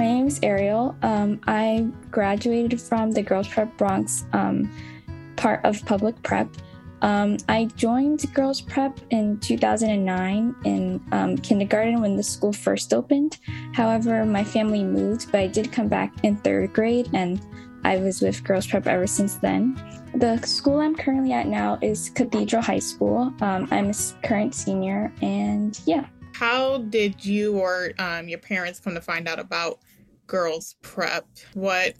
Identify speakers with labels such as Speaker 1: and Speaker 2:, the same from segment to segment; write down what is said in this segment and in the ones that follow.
Speaker 1: My name is Ariel. Um, I graduated from the Girls Prep Bronx um, part of public prep. Um, I joined Girls Prep in 2009 in um, kindergarten when the school first opened. However, my family moved, but I did come back in third grade and I was with Girls Prep ever since then. The school I'm currently at now is Cathedral High School. Um, I'm a current senior, and yeah.
Speaker 2: How did you or um, your parents come to find out about Girls Prep? What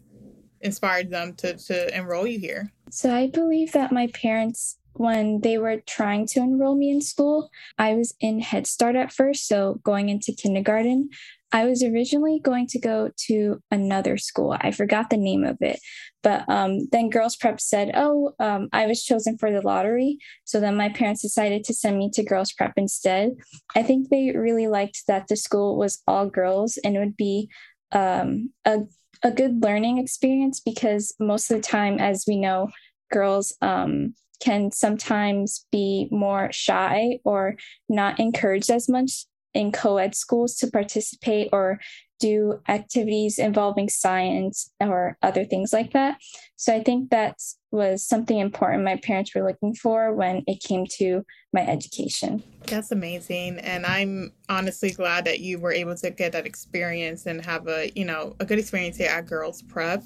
Speaker 2: inspired them to, to enroll you here?
Speaker 1: So I believe that my parents when they were trying to enroll me in school, I was in Head Start at first, so going into kindergarten. I was originally going to go to another school. I forgot the name of it. But um, then Girls Prep said, oh, um, I was chosen for the lottery. So then my parents decided to send me to Girls Prep instead. I think they really liked that the school was all girls and it would be um, a, a good learning experience because most of the time, as we know, girls um, can sometimes be more shy or not encouraged as much in co-ed schools to participate or do activities involving science or other things like that. So I think that was something important my parents were looking for when it came to my education.
Speaker 2: That's amazing. And I'm honestly glad that you were able to get that experience and have a, you know, a good experience here at Girls Prep.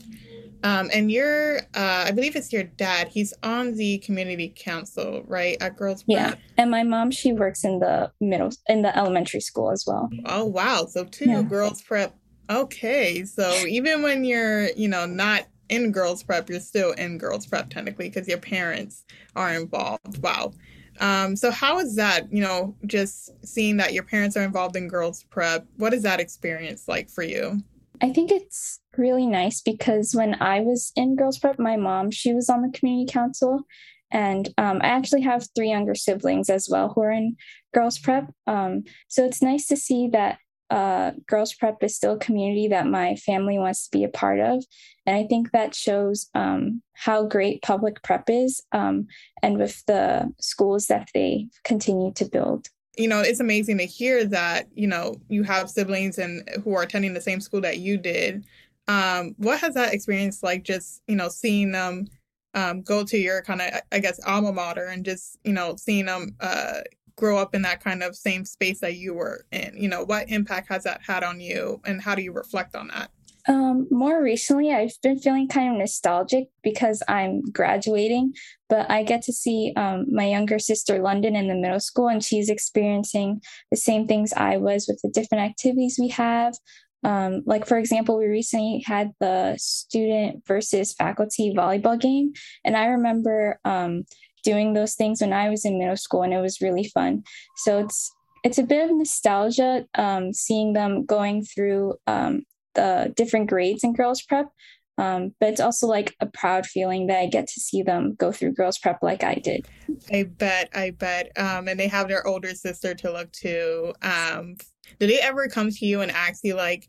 Speaker 2: Um, and you're, uh, I believe it's your dad. He's on the community council, right, at Girls Prep.
Speaker 1: Yeah, and my mom, she works in the middle, in the elementary school as well.
Speaker 2: Oh wow! So two yeah. Girls Prep. Okay, so even when you're, you know, not in Girls Prep, you're still in Girls Prep technically because your parents are involved. Wow. Um, so how is that? You know, just seeing that your parents are involved in Girls Prep. What is that experience like for you?
Speaker 1: I think it's really nice because when I was in Girls Prep, my mom, she was on the community council. And um, I actually have three younger siblings as well who are in Girls Prep. Um, so it's nice to see that uh, Girls Prep is still a community that my family wants to be a part of. And I think that shows um, how great public prep is um, and with the schools that they continue to build
Speaker 2: you know, it's amazing to hear that, you know, you have siblings and who are attending the same school that you did. Um, what has that experience like just, you know, seeing them um, go to your kind of, I guess, alma mater and just, you know, seeing them uh, grow up in that kind of same space that you were in? You know, what impact has that had on you and how do you reflect on that?
Speaker 1: Um, more recently, I've been feeling kind of nostalgic because I'm graduating, but I get to see um, my younger sister, London, in the middle school, and she's experiencing the same things I was with the different activities we have. Um, like, for example, we recently had the student versus faculty volleyball game, and I remember um, doing those things when I was in middle school, and it was really fun. So it's it's a bit of nostalgia um, seeing them going through um, the different grades in girls prep um, but it's also like a proud feeling that I get to see them go through girls prep like I did.
Speaker 2: I bet, I bet. Um, and they have their older sister to look to. Um, did they ever come to you and ask you like,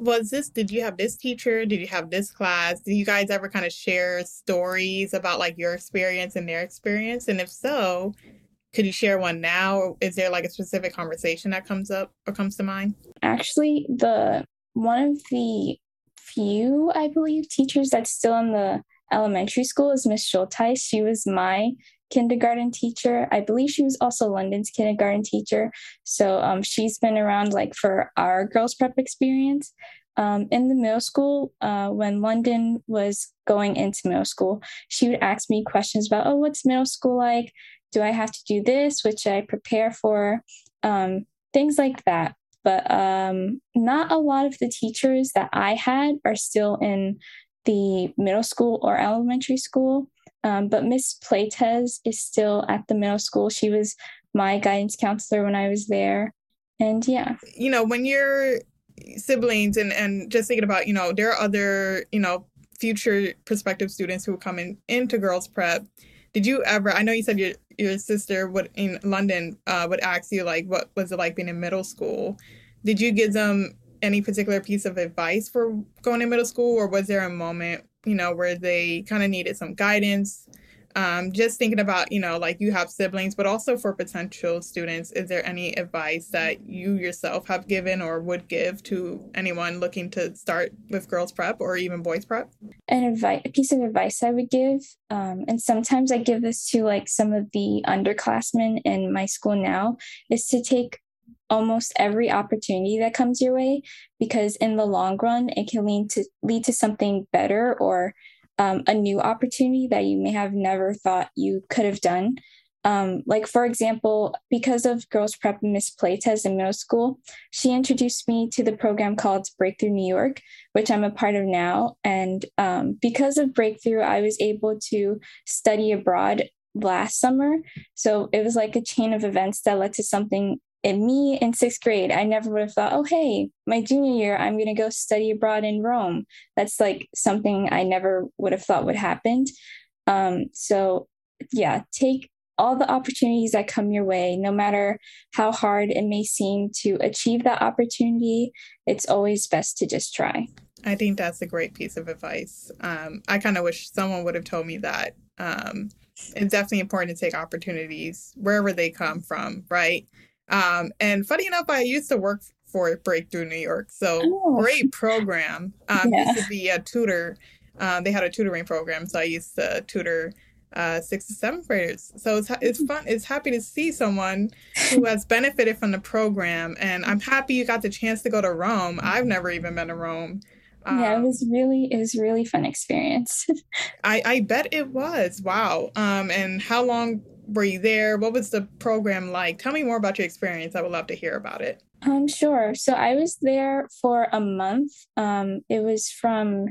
Speaker 2: was this? Did you have this teacher? Did you have this class? do you guys ever kind of share stories about like your experience and their experience? And if so, could you share one now? or Is there like a specific conversation that comes up or comes to mind?
Speaker 1: Actually, the one of the few, I believe, teachers that's still in the elementary school is Miss Schulteis. She was my kindergarten teacher. I believe she was also London's kindergarten teacher. So um, she's been around like for our girls prep experience. Um, in the middle school, uh, when London was going into middle school, she would ask me questions about, oh, what's middle school like? Do I have to do this? Which I prepare for? Um, things like that but um, not a lot of the teachers that I had are still in the middle school or elementary school. Um, but Miss Playtez is still at the middle school. She was my guidance counselor when I was there. And yeah.
Speaker 2: You know, when your siblings and, and just thinking about, you know, there are other, you know, future prospective students who are coming into girls prep. Did you ever, I know you said your, your sister would in London uh, would ask you like, what was it like being in middle school? did you give them any particular piece of advice for going to middle school or was there a moment you know where they kind of needed some guidance um, just thinking about, you know, like you have siblings, but also for potential students, is there any advice that you yourself have given or would give to anyone looking to start with girls prep or even boys prep?
Speaker 1: An advice, a piece of advice I would give, um, and sometimes I give this to like some of the underclassmen in my school now, is to take almost every opportunity that comes your way because in the long run it can lead to lead to something better or um, a new opportunity that you may have never thought you could have done. Um, like, for example, because of Girls Prep and Miss Playtest in middle school, she introduced me to the program called Breakthrough New York, which I'm a part of now. And um, because of Breakthrough, I was able to study abroad last summer. So it was like a chain of events that led to something and me in sixth grade, I never would have thought, oh, hey, my junior year, I'm going to go study abroad in Rome. That's like something I never would have thought would happen. Um, so, yeah, take all the opportunities that come your way, no matter how hard it may seem to achieve that opportunity. It's always best to just try.
Speaker 2: I think that's a great piece of advice. Um, I kind of wish someone would have told me that. Um, it's definitely important to take opportunities wherever they come from, right? Um, and funny enough, I used to work for Breakthrough New York. So oh. great program. Um, yeah. Used to be a tutor. Um, they had a tutoring program, so I used to tutor uh, sixth and seventh graders. So it's it's fun. It's happy to see someone who has benefited from the program, and I'm happy you got the chance to go to Rome. I've never even been to Rome.
Speaker 1: Um, yeah, it um, was really it was really fun experience.
Speaker 2: I I bet it was. Wow. Um, and how long were you there? What was the program like? Tell me more about your experience. I would love to hear about it.
Speaker 1: Um, sure. So I was there for a month. Um, it was from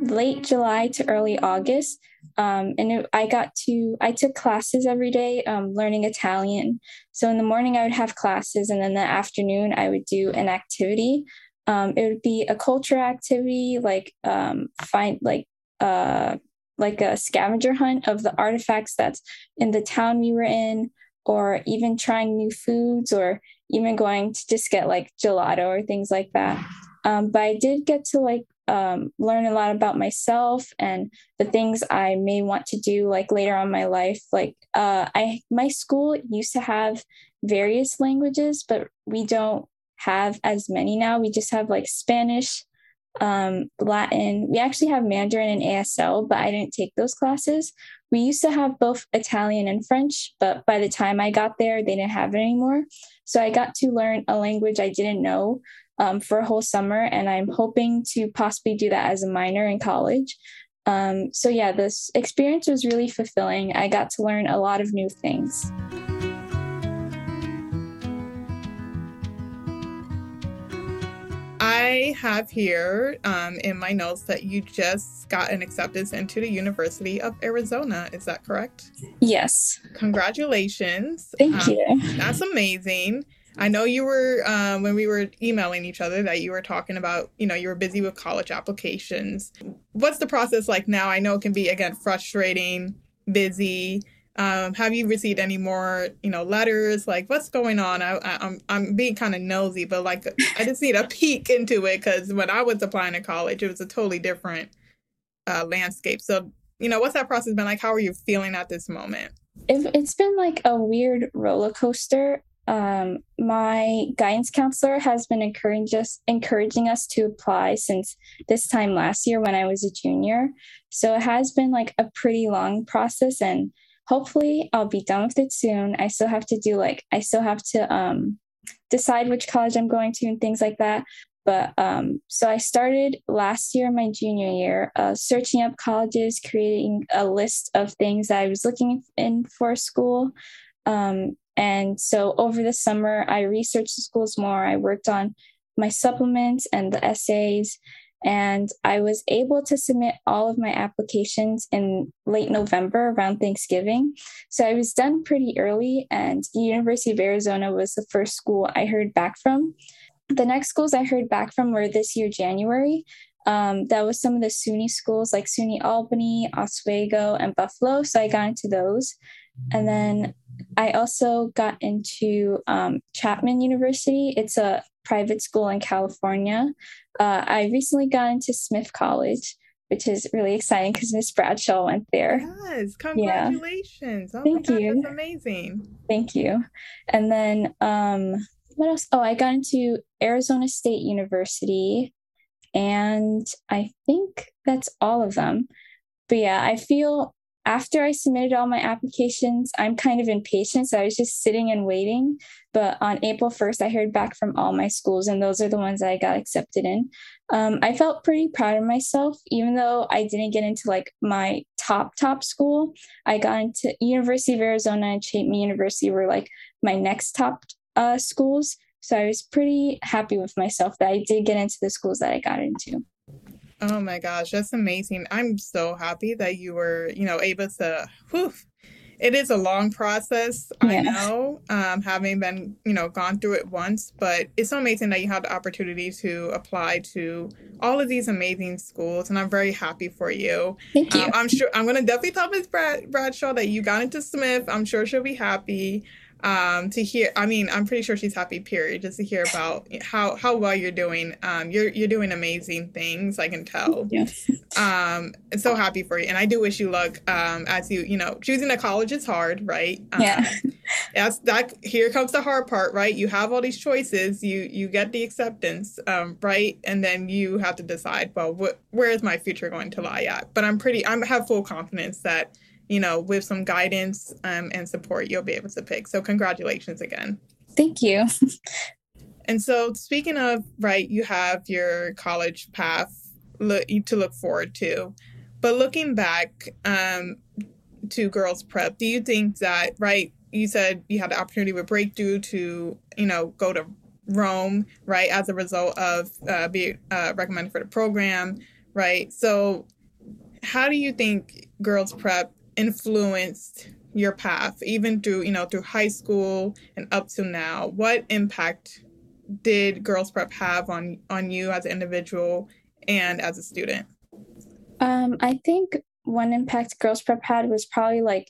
Speaker 1: late July to early August. Um, and it, I got to, I took classes every day, um, learning Italian. So in the morning, I would have classes, and then the afternoon, I would do an activity. Um, it would be a culture activity, like um, find like uh, like a scavenger hunt of the artifacts that's in the town we were in, or even trying new foods, or even going to just get like gelato or things like that. Um, but I did get to like um, learn a lot about myself and the things I may want to do like later on my life. Like uh, I, my school used to have various languages, but we don't have as many now. We just have like Spanish, um, Latin. We actually have Mandarin and ASL, but I didn't take those classes. We used to have both Italian and French, but by the time I got there, they didn't have it anymore. So I got to learn a language I didn't know um, for a whole summer, and I'm hoping to possibly do that as a minor in college. Um, so, yeah, this experience was really fulfilling. I got to learn a lot of new things.
Speaker 2: I have here um, in my notes that you just got an acceptance into the University of Arizona. Is that correct?
Speaker 1: Yes.
Speaker 2: Congratulations.
Speaker 1: Thank um, you.
Speaker 2: That's amazing. I know you were um, when we were emailing each other that you were talking about, you know, you were busy with college applications. What's the process like now? I know it can be again frustrating, busy. Um, have you received any more, you know, letters? Like, what's going on? I, I, am I'm, I'm being kind of nosy, but like, I just need a peek into it because when I was applying to college, it was a totally different uh, landscape. So, you know, what's that process been like? How are you feeling at this moment?
Speaker 1: It, it's been like a weird roller coaster. Um, my guidance counselor has been encouraging us, encouraging us to apply since this time last year when I was a junior. So it has been like a pretty long process and hopefully I'll be done with it soon. I still have to do like I still have to um decide which college I'm going to and things like that. But um, so I started last year, my junior year, uh, searching up colleges, creating a list of things that I was looking in for school. Um, and so over the summer, I researched the schools more. I worked on my supplements and the essays and I was able to submit all of my applications in late November around Thanksgiving. So I was done pretty early, and the University of Arizona was the first school I heard back from. The next schools I heard back from were this year, January. Um, that was some of the SUNY schools like SUNY Albany, Oswego, and Buffalo. So I got into those. And then I also got into um, Chapman University. It's a private school in California. Uh, I recently got into Smith College. which is really exciting because Miss Bradshaw went there.
Speaker 2: Yes, congratulations! Yeah. Oh
Speaker 1: Thank you.
Speaker 2: that's amazing.
Speaker 1: Thank you. And then um, what else? Oh, I got into Arizona State University, and I think that's all of them. But yeah, I feel after I submitted all my applications, I'm kind of impatient. So I was just sitting and waiting. But on April 1st, I heard back from all my schools, and those are the ones that I got accepted in. Um, I felt pretty proud of myself, even though I didn't get into like my top, top school. I got into University of Arizona and Chapman University were like my next top uh, schools. So I was pretty happy with myself that I did get into the schools that I got into.
Speaker 2: Oh my gosh, that's amazing. I'm so happy that you were, you know, able to whew, it is a long process, yeah. I know, um, having been, you know, gone through it once, but it's so amazing that you had the opportunity to apply to all of these amazing schools, and I'm very happy for you.
Speaker 1: Thank you.
Speaker 2: Um, I'm sure I'm going to definitely tell Ms. Brad, Bradshaw that you got into Smith. I'm sure she'll be happy um to hear i mean i'm pretty sure she's happy period just to hear about how how well you're doing. Um you're you're doing amazing things i can tell.
Speaker 1: Yes.
Speaker 2: Um so happy for you and i do wish you luck um as you you know choosing a college is hard right?
Speaker 1: Um, yeah
Speaker 2: that's that here comes the hard part right? You have all these choices you you get the acceptance um right? And then you have to decide well what where is my future going to lie at? But i'm pretty i'm have full confidence that you know, with some guidance um, and support, you'll be able to pick. So, congratulations again.
Speaker 1: Thank you.
Speaker 2: and so, speaking of, right, you have your college path look, to look forward to. But looking back um, to girls prep, do you think that, right, you said you had the opportunity with Breakthrough to, you know, go to Rome, right, as a result of uh, being uh, recommended for the program, right? So, how do you think girls prep influenced your path even through you know through high school and up to now what impact did girls prep have on on you as an individual and as a student
Speaker 1: um i think one impact girls prep had was probably like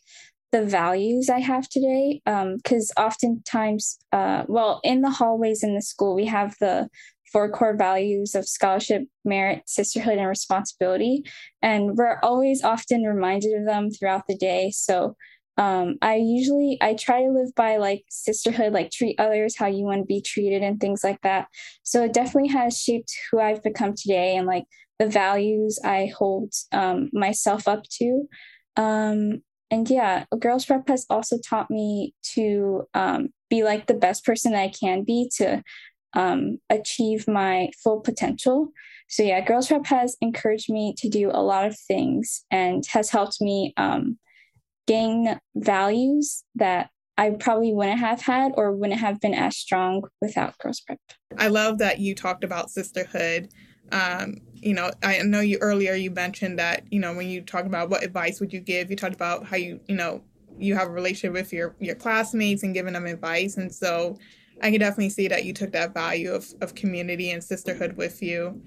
Speaker 1: the values I have today. Because um, oftentimes, uh, well, in the hallways in the school, we have the four core values of scholarship, merit, sisterhood, and responsibility. And we're always often reminded of them throughout the day. So um, I usually I try to live by like sisterhood, like treat others how you want to be treated and things like that. So it definitely has shaped who I've become today and like the values I hold um, myself up to. Um, and yeah, Girls Prep has also taught me to um, be like the best person I can be to um, achieve my full potential. So yeah, Girls Prep has encouraged me to do a lot of things and has helped me um, gain values that I probably wouldn't have had or wouldn't have been as strong without Girls Prep.
Speaker 2: I love that you talked about sisterhood. Um, you know, I know you earlier you mentioned that, you know, when you talk about what advice would you give, you talked about how you, you know, you have a relationship with your your classmates and giving them advice. And so I can definitely see that you took that value of, of community and sisterhood with you.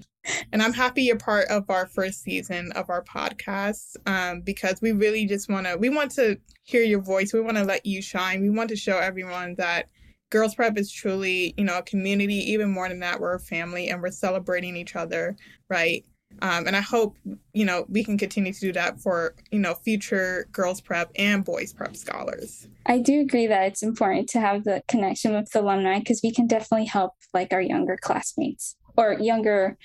Speaker 2: And I'm happy you're part of our first season of our podcast um, because we really just want to, we want to hear your voice. We want to let you shine. We want to show everyone that Girls Prep is truly, you know, a community. Even more than that, we're a family and we're celebrating each other, right? Um, and I hope, you know, we can continue to do that for, you know, future girls prep and boys prep scholars.
Speaker 1: I do agree that it's important to have the connection with the alumni because we can definitely help like our younger classmates or younger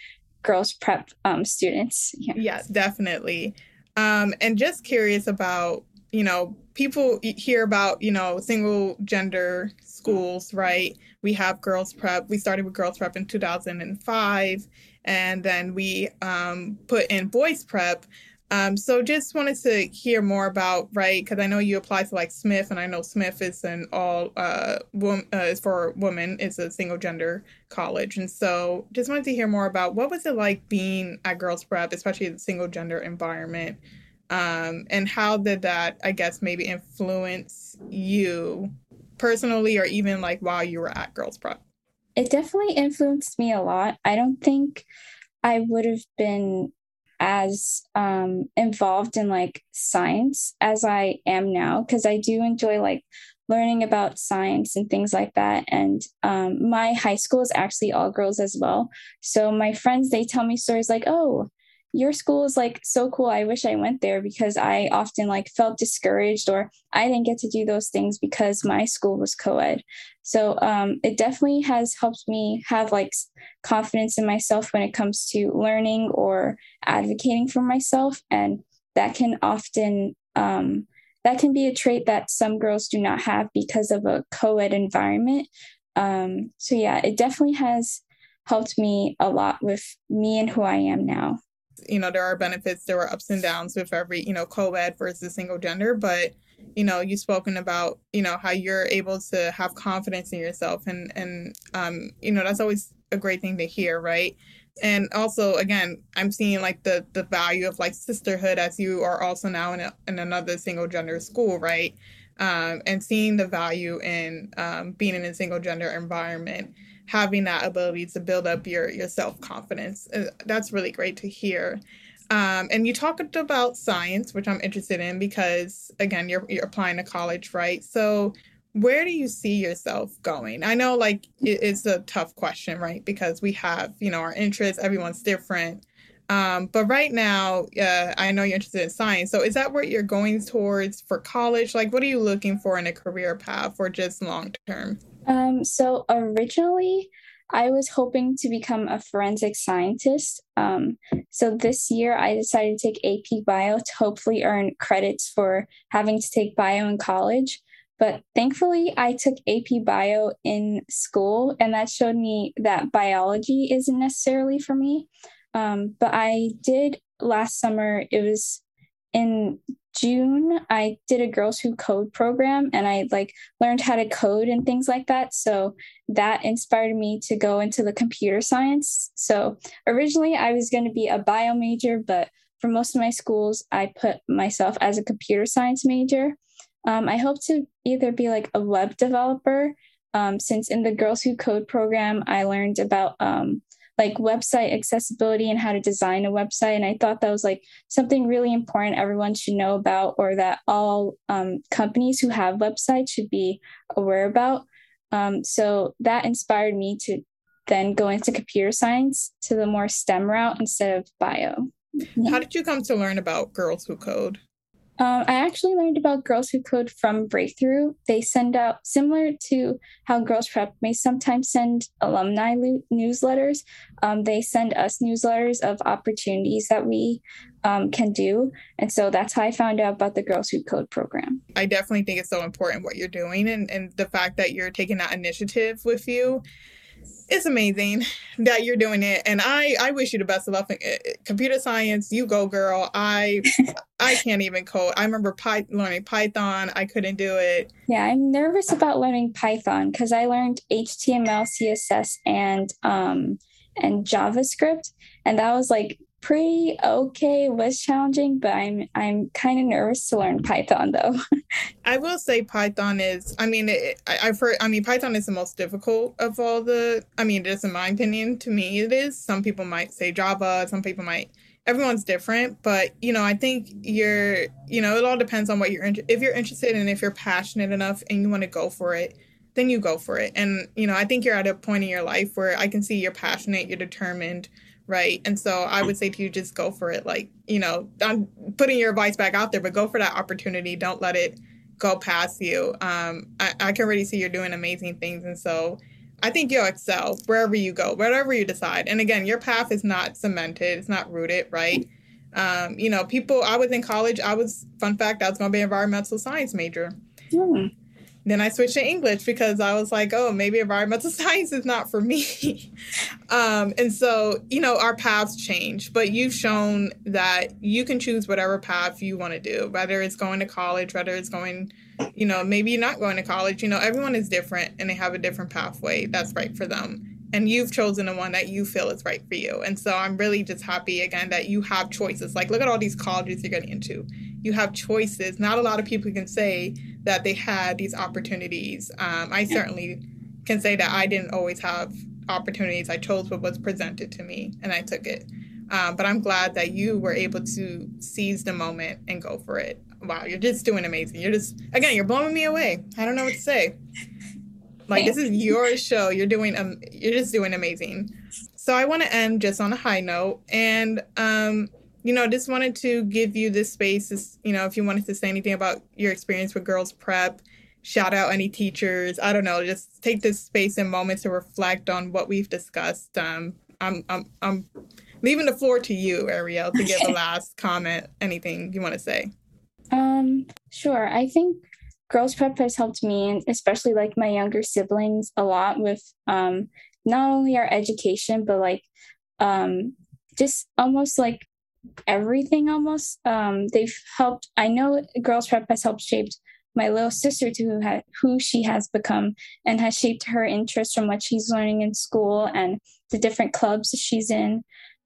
Speaker 1: girls prep um, students.
Speaker 2: Yeah. Yes, definitely. Um, and just curious about, you know, people hear about, you know, single gender schools, right? We have girls prep. We started with girls prep in 2005 and then we um, put in boys prep. Um, so just wanted to hear more about right because I know you applied to like Smith, and I know Smith is an all uh, wom- uh is for women. It's a single gender college, and so just wanted to hear more about what was it like being at Girls Prep, especially the single gender environment, um, and how did that I guess maybe influence you personally, or even like while you were at Girls Prep
Speaker 1: it definitely influenced me a lot. I don't think I would have been as um, involved in like science as I am now because I do enjoy like learning about science and things like that. And um, my high school is actually all girls as well. So my friends they tell me stories like, "Oh, your school is like so cool. I wish I went there because I often like felt discouraged or I didn't get to do those things because my school was co ed. So um, it definitely has helped me have like confidence in myself when it comes to learning or advocating for myself. And that can often, um, that can be a trait that some girls do not have because of a co ed environment. Um, so yeah, it definitely has helped me a lot with me and who I am now.
Speaker 2: You know, there are benefits, there are ups and downs with every, you know, co ed versus single gender, but you know, you've spoken about, you know, how you're able to have confidence in yourself and and um, you know, that's always a great thing to hear, right? And also again, I'm seeing like the the value of like sisterhood as you are also now in a, in another single gender school, right? Um, and seeing the value in um, being in a single gender environment having that ability to build up your your self confidence. Uh, that's really great to hear. Um, and you talked about science, which I'm interested in because again, you're you're applying to college, right? So where do you see yourself going? I know like it, it's a tough question, right? Because we have, you know, our interests, everyone's different. Um, but right now, uh, I know you're interested in science. So is that what you're going towards for college? Like, what are you looking for in a career path or just long term?
Speaker 1: Um, so originally, I was hoping to become a forensic scientist. Um, so this year, I decided to take AP Bio to hopefully earn credits for having to take bio in college. But thankfully, I took AP Bio in school, and that showed me that biology isn't necessarily for me. Um, but I did last summer, it was in June, I did a Girls Who Code program and I like learned how to code and things like that. So that inspired me to go into the computer science. So originally I was going to be a bio major, but for most of my schools, I put myself as a computer science major. Um, I hope to either be like a web developer, um, since in the Girls Who Code program, I learned about um, like website accessibility and how to design a website. And I thought that was like something really important everyone should know about, or that all um, companies who have websites should be aware about. Um, so that inspired me to then go into computer science to the more STEM route instead of bio.
Speaker 2: Yeah. How did you come to learn about Girls Who Code?
Speaker 1: Um, I actually learned about Girls Who Code from Breakthrough. They send out, similar to how Girls Prep may sometimes send alumni newsletters, um, they send us newsletters of opportunities that we um, can do. And so that's how I found out about the Girls Who Code program.
Speaker 2: I definitely think it's so important what you're doing and, and the fact that you're taking that initiative with you it's amazing that you're doing it and i i wish you the best of luck computer science. You go girl. I i can't even code. I remember Py- learning python. I couldn't do it.
Speaker 1: Yeah i'm nervous about learning python because i learned html css and um and javascript and that was like pretty okay. It was challenging, but I'm I'm kind of nervous to learn Python though.
Speaker 2: I will say Python is. I mean, it, I, have heard. I mean, Python is the most difficult of all the. I mean, just in my opinion, to me, it is. Some people might say Java. Some people might. Everyone's different, but you know, I think you're. You know, it all depends on what you're. Inter- if you're interested and if you're passionate enough and you want to go for it, then you go for it. And you know, I think you're at a point in your life where I can see you're passionate, you're determined right? And so I would say to you, just go for it. Like, you know, I'm putting your advice back out there, but go for that opportunity. Don't let it go past you. Um, I, I can already see you're doing amazing things. And so I think you'll excel wherever you go, wherever you decide. And again, your path is not cemented, it's not rooted, right? Um, you know, people, I was in college, I was, fun fact, I was going to be an environmental science major. Mm. Then I switched to English because I was like, oh, maybe environmental science is not for me. um, and so, you know, our paths change, but you've shown that you can choose whatever path you want to do, whether it's going to college, whether it's going, you know, maybe you're not going to college. You know, everyone is different and they have a different pathway that's right for them. And you've chosen the one that you feel is right for you. And so I'm really just happy again that you have choices. Like, look at all these colleges you're getting into. You have choices. Not a lot of people can say that they had these opportunities. Um, I certainly can say that I didn't always have opportunities. I chose what was presented to me and I took it. Um, but I'm glad that you were able to seize the moment and go for it. Wow, you're just doing amazing. You're just, again, you're blowing me away. I don't know what to say. Like this is your show. You're doing um, you're just doing amazing. So I want to end just on a high note, and um, you know, just wanted to give you this space. Is, you know, if you wanted to say anything about your experience with girls prep, shout out any teachers. I don't know, just take this space and moment to reflect on what we've discussed. Um, I'm, I'm, I'm leaving the floor to you, Ariel, to give a last comment. Anything you want to say?
Speaker 1: Um, sure. I think girls prep has helped me, and especially like my younger siblings, a lot with um not only our education but like um just almost like everything almost. Um they've helped i know girls prep has helped shaped my little sister to who, ha- who she has become and has shaped her interest from what she's learning in school and the different clubs she's in.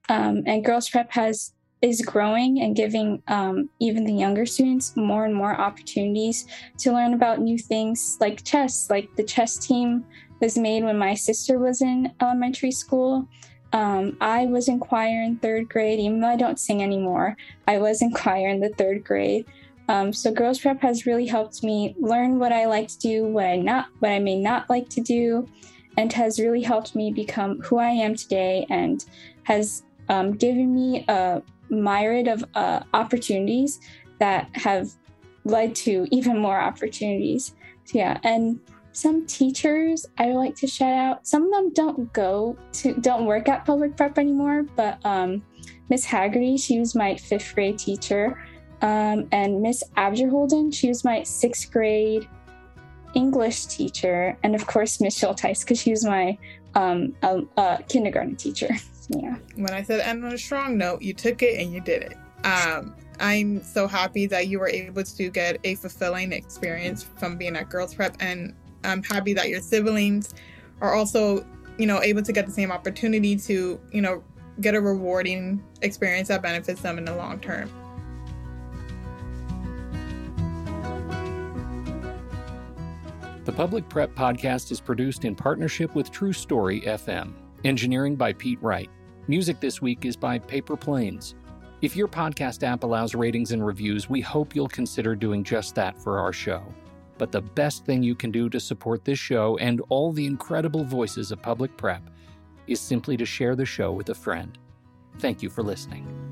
Speaker 1: Um, and girls prep has is growing and giving um, even the younger students more and more opportunities to learn about new things like chess like the chess team was made when my sister was in elementary school um, I was in choir in third grade, even though I don't sing anymore. I was in choir in the third grade. Um, so Girls Prep has really helped me learn what I like to do, what I not, what I may not like to do, and has really helped me become who I am today, and has um, given me a myriad of uh, opportunities that have led to even more opportunities. So yeah, and some teachers I would like to shout out. Some of them don't go to don't work at public prep anymore, but um, Miss Haggerty, she was my fifth grade teacher, um, and Miss Abderholden, she was my sixth grade English teacher, and of course Miss Schulteis because she was my um, uh, uh, kindergarten teacher. yeah.
Speaker 2: When I said end on a strong note, you took it and you did it. Um, I'm so happy that you were able to get a fulfilling experience from being at Girls Prep, and I'm happy that your siblings are also, you know, able to get the same opportunity to, you know, get a rewarding experience that benefits them in the long term.
Speaker 3: The Public Prep podcast is produced in partnership with True Story FM. Engineering by Pete Wright. Music this week is by Paper Planes. If your podcast app allows ratings and reviews, we hope you'll consider doing just that for our show. But the best thing you can do to support this show and all the incredible voices of public prep is simply to share the show with a friend. Thank you for listening.